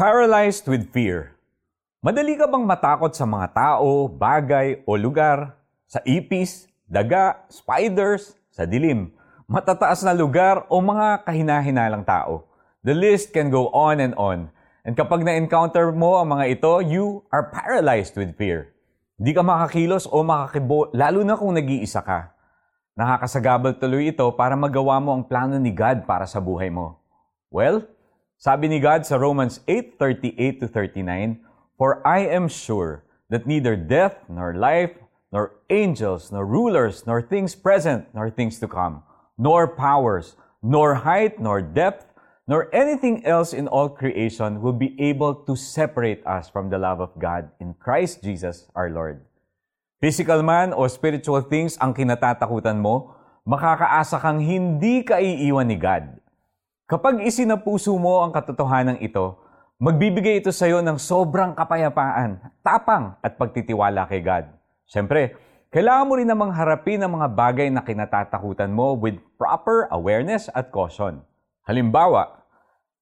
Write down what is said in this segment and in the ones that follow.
Paralyzed with fear. Madali ka bang matakot sa mga tao, bagay o lugar? Sa ipis, daga, spiders, sa dilim, matataas na lugar o mga kahinahinalang tao? The list can go on and on. And kapag na-encounter mo ang mga ito, you are paralyzed with fear. Hindi ka makakilos o makakibo, lalo na kung nag-iisa ka. Nakakasagabal tuloy ito para magawa mo ang plano ni God para sa buhay mo. Well, sabi ni God sa Romans 8:38 to 39, For I am sure that neither death nor life, nor angels, nor rulers, nor things present, nor things to come, nor powers, nor height, nor depth, nor anything else in all creation will be able to separate us from the love of God in Christ Jesus our Lord. Physical man o spiritual things ang kinatatakutan mo, makakaasa kang hindi ka iiwan ni God. Kapag isinapuso mo ang katotohanan ito, magbibigay ito sa iyo ng sobrang kapayapaan, tapang at pagtitiwala kay God. Siyempre, kailangan mo rin namang harapin ang mga bagay na kinatatakutan mo with proper awareness at caution. Halimbawa,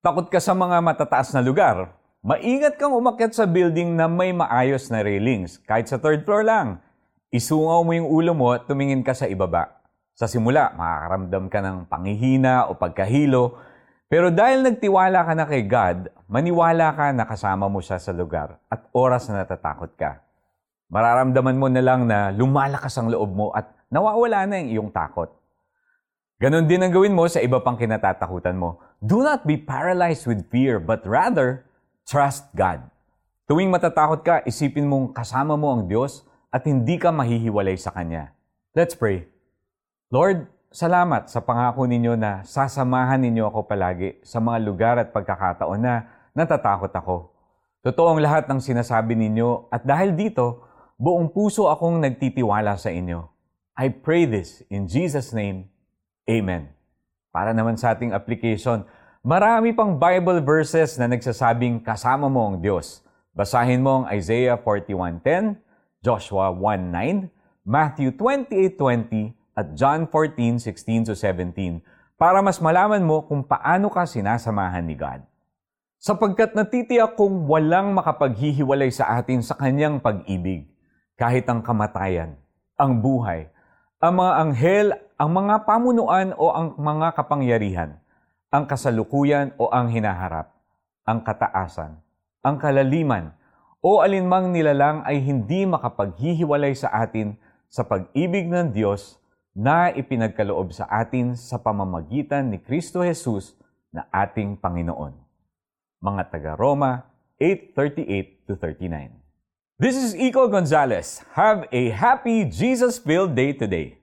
takot ka sa mga matataas na lugar. Maingat kang umakyat sa building na may maayos na railings, kahit sa third floor lang. Isungaw mo yung ulo mo at tumingin ka sa ibaba. Sa simula, makakaramdam ka ng pangihina o pagkahilo, pero dahil nagtiwala ka na kay God, maniwala ka na kasama mo siya sa lugar at oras na natatakot ka. Mararamdaman mo na lang na lumalakas ang loob mo at nawawala na yung iyong takot. Ganon din ang gawin mo sa iba pang kinatatakutan mo. Do not be paralyzed with fear, but rather, trust God. Tuwing matatakot ka, isipin mong kasama mo ang Diyos at hindi ka mahihiwalay sa Kanya. Let's pray. Lord, Salamat sa pangako ninyo na sasamahan ninyo ako palagi sa mga lugar at pagkakataon na natatakot ako. Totoo ang lahat ng sinasabi ninyo at dahil dito, buong puso akong nagtitiwala sa inyo. I pray this in Jesus' name. Amen. Para naman sa ating application, marami pang Bible verses na nagsasabing kasama mo ang Diyos. Basahin mo ang Isaiah 41.10, Joshua 1.9, Matthew 28.20, at John 14:16 to 17 para mas malaman mo kung paano ka sinasamahan ni God. Sapagkat natitiyak kong walang makapaghihiwalay sa atin sa kanyang pag-ibig, kahit ang kamatayan, ang buhay, ang mga anghel, ang mga pamunuan o ang mga kapangyarihan, ang kasalukuyan o ang hinaharap, ang kataasan, ang kalaliman, o alinmang nilalang ay hindi makapaghihiwalay sa atin sa pag-ibig ng Diyos na ipinagkaloob sa atin sa pamamagitan ni Kristo Jesus na ating Panginoon. Mga taga Roma 8:38-39. This is Iko Gonzalez. Have a happy Jesus-filled day today.